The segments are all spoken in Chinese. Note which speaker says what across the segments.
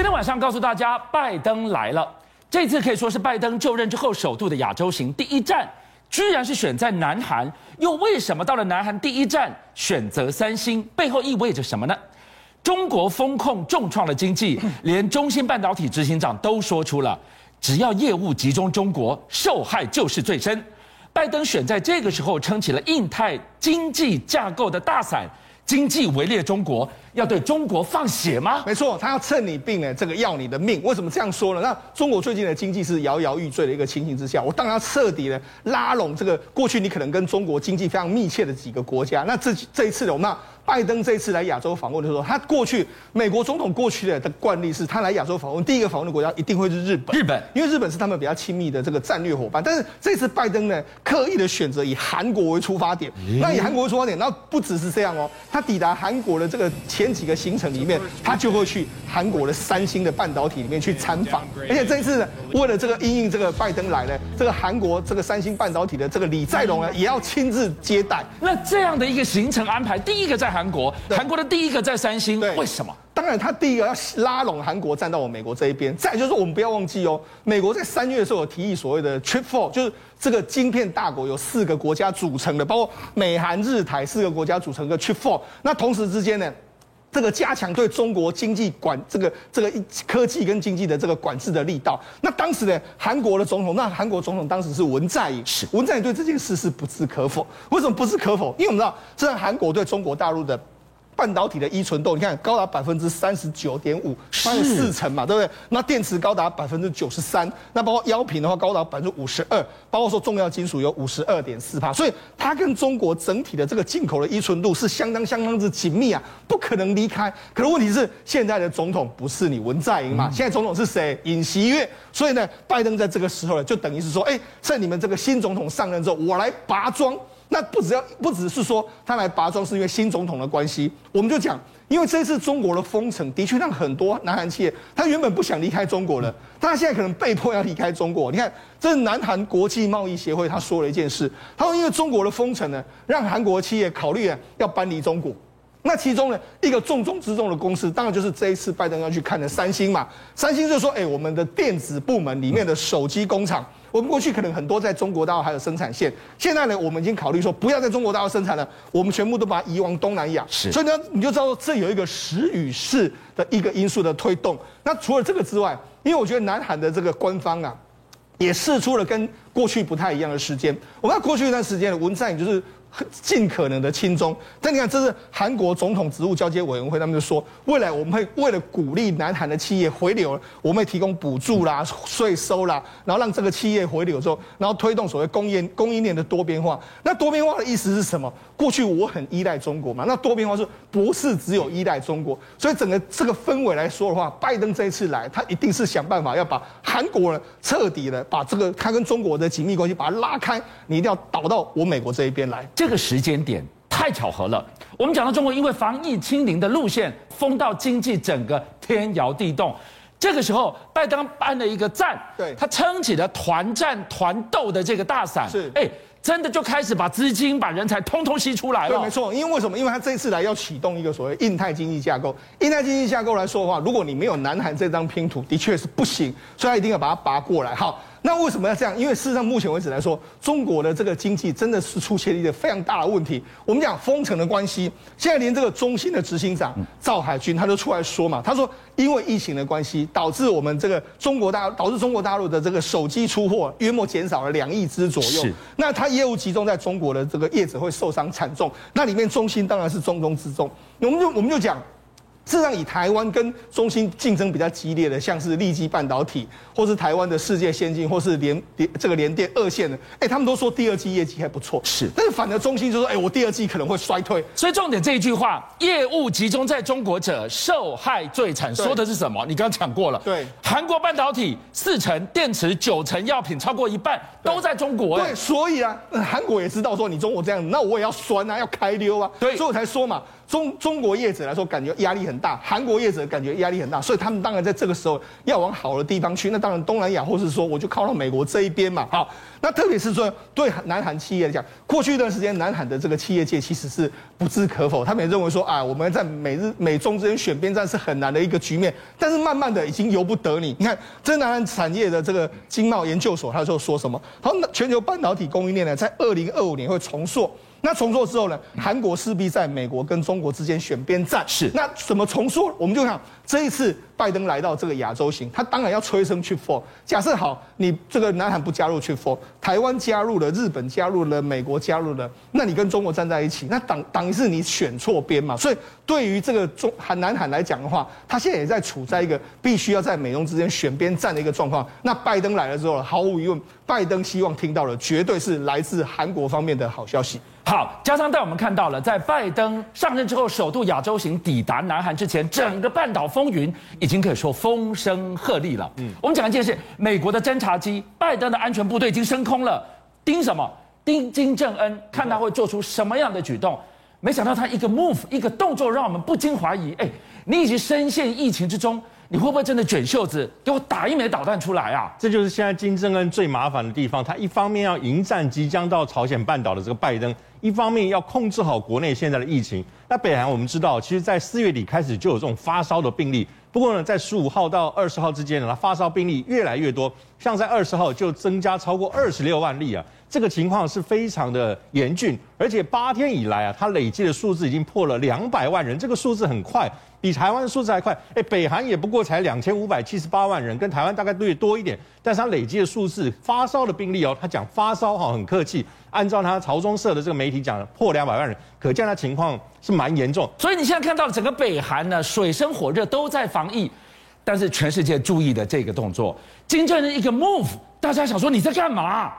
Speaker 1: 今天晚上告诉大家，拜登来了。这次可以说是拜登就任之后首度的亚洲行第一站，居然是选在南韩。又为什么到了南韩第一站选择三星？背后意味着什么呢？中国风控重创了经济，连中芯半导体执行长都说出了，只要业务集中中国，受害就是最深。拜登选在这个时候撑起了印太经济架构的大伞，经济围猎中国，要对中国放血吗？
Speaker 2: 没错，他要趁你病呢，这个要你的命。为什么这样说呢？那中国最近的经济是摇摇欲坠的一个情形之下，我当然要彻底的拉拢这个过去你可能跟中国经济非常密切的几个国家。那这这一次的我们。拜登这次来亚洲访问的时候，他过去美国总统过去的的惯例是，他来亚洲访问，第一个访问的国家一定会是日本。
Speaker 1: 日本，
Speaker 2: 因为日本是他们比较亲密的这个战略伙伴。但是这次拜登呢，刻意的选择以韩国为出发点。那以韩国为出发点，那不只是这样哦，他抵达韩国的这个前几个行程里面，他就会去韩国的三星的半导体里面去参访。而且这一次呢，为了这个因应这个拜登来呢，这个韩国这个三星半导体的这个李在镕呢，也要亲自接待。
Speaker 1: 那这样的一个行程安排，第一个在韩国，韩国的第一个在三星，为什么？
Speaker 2: 当然，他第一个要拉拢韩国站到我们美国这一边。再就是，我们不要忘记哦，美国在三月的时候有提议所谓的 Trip Four，就是这个晶片大国有四个国家组成的，包括美韩日台四个国家组成的 Trip Four。那同时之间呢，这个加强对中国经济管这个这个科技跟经济的这个管制的力道。那当时呢，韩国的总统，那韩国总统当时是文在寅，是文在寅对这件事是不置可否。为什么不置可否？因为我们知道，这是韩国对中国大陆的。半导体的依存度，你看高达百分之三十九点五，翻了四成嘛，对不对？那电池高达百分之九十三，那包括药品的话高达百分之五十二，包括说重要金属有五十二点四帕，所以它跟中国整体的这个进口的依存度是相当相当之紧密啊，不可能离开。可是问题是，现在的总统不是你文在寅嘛？现在总统是谁？尹锡悦。所以呢，拜登在这个时候呢，就等于是说，哎，在你们这个新总统上任之后，我来拔桩。那不只要不只是说他来拔桩是因为新总统的关系，我们就讲，因为这次中国的封城的确让很多南韩企业，他原本不想离开中国的，他现在可能被迫要离开中国。你看，这是南韩国际贸易协会他说了一件事，他说因为中国的封城呢，让韩国企业考虑啊要搬离中国。那其中呢，一个重中之重的公司，当然就是这一次拜登要去看的三星嘛。三星就说，哎，我们的电子部门里面的手机工厂。我们过去可能很多在中国大陆还有生产线，现在呢，我们已经考虑说不要在中国大陆生产了，我们全部都把它移往东南亚。是，所以呢，你就知道这有一个时与势的一个因素的推动。那除了这个之外，因为我觉得南韩的这个官方啊，也试出了跟过去不太一样的时间。我们看过去一段时间文在寅就是。尽可能的亲中，但你看，这是韩国总统职务交接委员会，他们就说，未来我们会为了鼓励南韩的企业回流，我们会提供补助啦、税收啦，然后让这个企业回流之后，然后推动所谓供应供应链的多边化。那多边化的意思是什么？过去我很依赖中国嘛，那多边化是不是只有依赖中国？所以整个这个氛围来说的话，拜登这一次来，他一定是想办法要把韩国人彻底的把这个他跟中国的紧密关系把它拉开，你一定要导到我美国这一边来。
Speaker 1: 这个时间点太巧合了。我们讲到中国，因为防疫清零的路线封到经济整个天摇地动，这个时候拜登颁了一个赞，对，他撑起了团战团斗的这个大伞，是，哎，真的就开始把资金、把人才通通吸出来了。
Speaker 2: 对，没错，因为为什么？因为他这一次来要启动一个所谓印太经济架构。印太经济架构来说的话，如果你没有南韩这张拼图，的确是不行，所以他一定要把它拔过来。好。那为什么要这样？因为事实上，目前为止来说，中国的这个经济真的是出现了一个非常大的问题。我们讲封城的关系，现在连这个中心的执行长赵海军他都出来说嘛，他说因为疫情的关系，导致我们这个中国大导致中国大陆的这个手机出货约莫减少了两亿只左右。那他业务集中在中国的这个业者会受伤惨重。那里面中心当然是重中之重。我们就我们就讲。事实上，以台湾跟中芯竞争比较激烈的，像是力基半导体，或是台湾的世界先进，或是联联这个联电二线的，哎，他们都说第二季业绩还不错。是，但是反而中芯就说，哎，我第二季可能会衰退。
Speaker 1: 所以重点这一句话，业务集中在中国者，受害最惨，说的是什么？你刚刚讲过了。对，韩国半导体四成，电池九成，药品超过一半都在中国。
Speaker 2: 对，所以啊，韩国也知道说你中国这样，那我也要酸啊，要开溜啊。对，所以我才说嘛。中中国业者来说，感觉压力很很大；韩国业者感觉压力很大，所以他们当然在这个时候要往好的地方去。那当然东南亚，或是说我就靠到美国这一边嘛。好，那特别是说对南韩企业来讲，过去一段时间南韩的这个企业界其实是不置可否，他们也认为说啊，我们在美日美中之间选边站是很难的一个局面。但是慢慢的已经由不得你。你看，这南韩产业的这个经贸研究所，他就说什么？好，那全球半导体供应链呢，在二零二五年会重塑。那重塑之后呢？韩国势必在美国跟中国之间选边站。
Speaker 1: 是。
Speaker 2: 那怎么重塑？我们就看这一次。拜登来到这个亚洲行，他当然要催生 Chip 4。假设好，你这个南韩不加入 Chip 4，台湾加入了，日本加入了，美国加入了，那你跟中国站在一起，那等等于是你选错边嘛。所以对于这个中韩南韩来讲的话，他现在也在处在一个必须要在美中之间选边站的一个状况。那拜登来了之后，毫无疑问，拜登希望听到的绝对是来自韩国方面的好消息。
Speaker 1: 好，加上带我们看到了，在拜登上任之后，首度亚洲行抵达南韩之前，整个半岛风云已经可以说风声鹤唳了。嗯，我们讲一件事，美国的侦察机、拜登的安全部队已经升空了，盯什么？盯金正恩，看他会做出什么样的举动。没想到他一个 move，一个动作，让我们不禁怀疑：哎，你已经深陷疫情之中。你会不会真的卷袖子给我打一枚导弹出来啊？
Speaker 3: 这就是现在金正恩最麻烦的地方。他一方面要迎战即将到朝鲜半岛的这个拜登，一方面要控制好国内现在的疫情。那北韩我们知道，其实在四月底开始就有这种发烧的病例。不过呢，在十五号到二十号之间呢，发烧病例越来越多，像在二十号就增加超过二十六万例啊，这个情况是非常的严峻。而且八天以来啊，它累计的数字已经破了两百万人，这个数字很快。比台湾的数字还快，哎，北韩也不过才两千五百七十八万人，跟台湾大概略多一点，但是它累计的数字发烧的病例哦，他讲发烧哈很客气，按照他朝中社的这个媒体讲破两百万人，可见他情况是蛮严重。
Speaker 1: 所以你现在看到整个北韩呢，水深火热都在防疫，但是全世界注意的这个动作，金正恩一个 move，大家想说你在干嘛？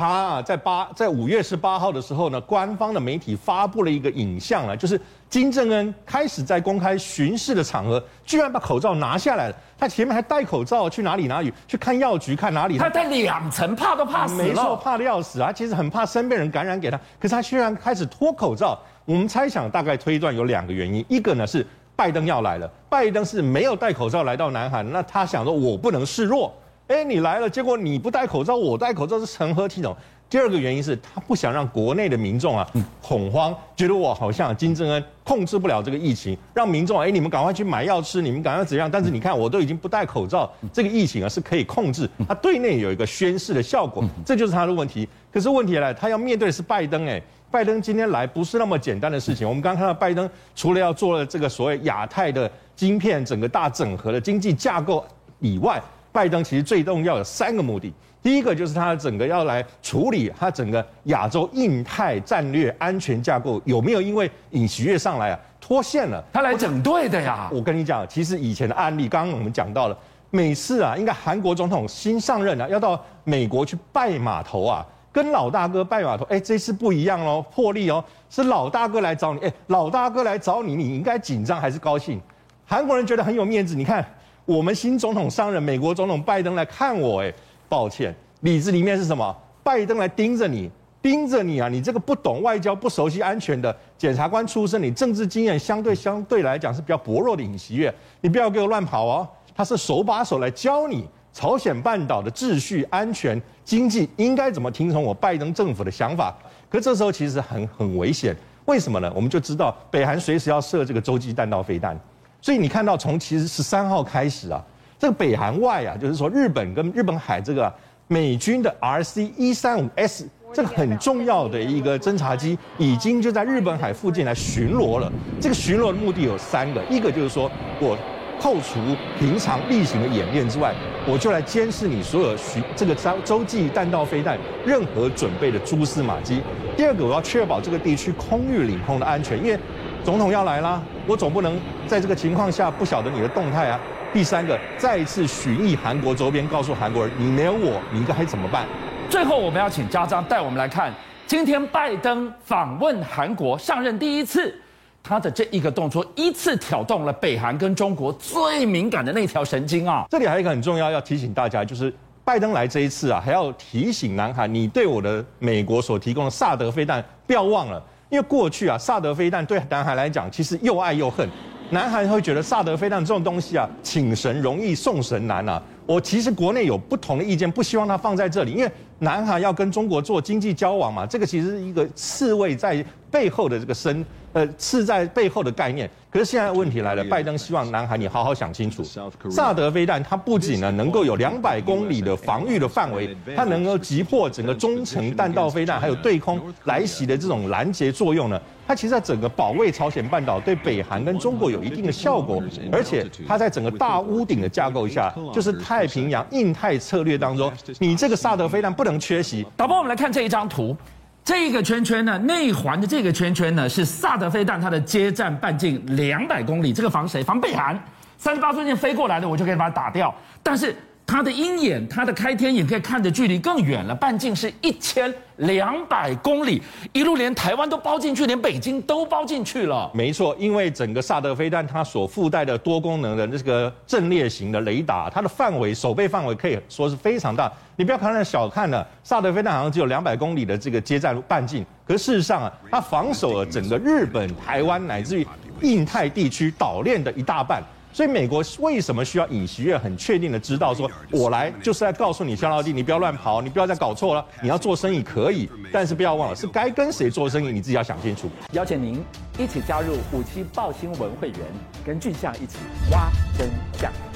Speaker 3: 他在八在五月十八号的时候呢，官方的媒体发布了一个影像啊，就是金正恩开始在公开巡视的场合，居然把口罩拿下来了。他前面还戴口罩去哪里哪里去看药局看哪里？
Speaker 1: 他戴两层，怕都怕死了。
Speaker 3: 没错，怕的要死啊！其实很怕身边人感染给他，可是他居然开始脱口罩。我们猜想大概推断有两个原因，一个呢是拜登要来了，拜登是没有戴口罩来到南韩，那他想说我不能示弱。哎，你来了，结果你不戴口罩，我戴口罩是成何体统？第二个原因是他不想让国内的民众啊恐慌，觉得我好像金正恩控制不了这个疫情，让民众哎，你们赶快去买药吃，你们赶快怎样？但是你看，我都已经不戴口罩，这个疫情啊是可以控制，他对内有一个宣示的效果，这就是他的问题。可是问题来了，他要面对的是拜登，哎，拜登今天来不是那么简单的事情。我们刚刚看到拜登除了要做了这个所谓亚太的晶片整个大整合的经济架构以外，拜登其实最重要有三个目的，第一个就是他整个要来处理他整个亚洲印太战略安全架构有没有因为尹锡悦上来啊脱线了，
Speaker 1: 他来整队的呀。
Speaker 3: 我跟你讲，其实以前的案例，刚刚我们讲到了，每次啊，应该韩国总统新上任啊，要到美国去拜码头啊，跟老大哥拜码头，哎，这次不一样哦，破例哦，是老大哥来找你，哎，老大哥来找你，你应该紧张还是高兴？韩国人觉得很有面子，你看。我们新总统上任，美国总统拜登来看我，哎，抱歉，里子里面是什么？拜登来盯着你，盯着你啊！你这个不懂外交、不熟悉安全的检察官出身，你政治经验相对相对来讲是比较薄弱的尹锡悦，你不要给我乱跑哦！他是手把手来教你朝鲜半岛的秩序、安全、经济应该怎么听从我拜登政府的想法。可这时候其实很很危险，为什么呢？我们就知道北韩随时要设这个洲际弹道飞弹。所以你看到从其实十三号开始啊，这个北韩外啊，就是说日本跟日本海这个美军的 RC 一三五 S 这个很重要的一个侦察机，已经就在日本海附近来巡逻了。这个巡逻的目的有三个，一个就是说我扣除平常例行的演练之外，我就来监视你所有巡这个洲洲际弹道飞弹任何准备的蛛丝马迹。第二个，我要确保这个地区空域领空的安全，因为。总统要来啦，我总不能在这个情况下不晓得你的动态啊。第三个，再一次寻弋韩国周边，告诉韩国人，你没有我，你应该怎么办？
Speaker 1: 最后，我们要请家长带我们来看，今天拜登访问韩国上任第一次，他的这一个动作，依次挑动了北韩跟中国最敏感的那条神经啊。
Speaker 3: 这里还有一个很重要要提醒大家，就是拜登来这一次啊，还要提醒南韩，你对我的美国所提供的萨德飞弹，不要忘了。因为过去啊，萨德飞弹对南韩来讲，其实又爱又恨。南韩会觉得萨德飞弹这种东西啊，请神容易送神难啊。我其实国内有不同的意见，不希望它放在这里，因为南韩要跟中国做经济交往嘛，这个其实是一个刺猬在背后的这个身，呃，是在背后的概念。可是现在问题来了，拜登希望南海你好好想清楚，萨德飞弹它不仅呢能够有两百公里的防御的范围，它能够击破整个中程弹道飞弹，还有对空来袭的这种拦截作用呢。它其实在整个保卫朝鲜半岛，对北韩跟中国有一定的效果，而且它在整个大屋顶的架构下，就是太平洋印太策略当中，你这个萨德飞弹不能缺席。
Speaker 1: 导播，我们来看这一张图。这个圈圈呢，内环的这个圈圈呢，是萨德飞弹它的接站半径两百公里。这个防谁？防北韩。三十八寸箭飞过来的，我就可以把它打掉。但是它的鹰眼，它的开天眼可以看的距离更远了，半径是一千两百公里，一路连台湾都包进去，连北京都包进去了。
Speaker 3: 没错，因为整个萨德飞弹它所附带的多功能的这个阵列型的雷达，它的范围守备范围可以说是非常大。你不要看那小看了，萨德飞弹好像只有两百公里的这个接战半径，可事实上啊，它防守了整个日本、台湾乃至于印太地区岛链的一大半。所以美国为什么需要尹锡悦很确定的知道说，我来就是在告诉你，萧老弟，你不要乱跑，你不要再搞错了。你要做生意可以，但是不要忘了，是该跟谁做生意，你自己要想清楚。
Speaker 4: 邀请您一起加入五七报新闻会员，跟俊相一起挖真相。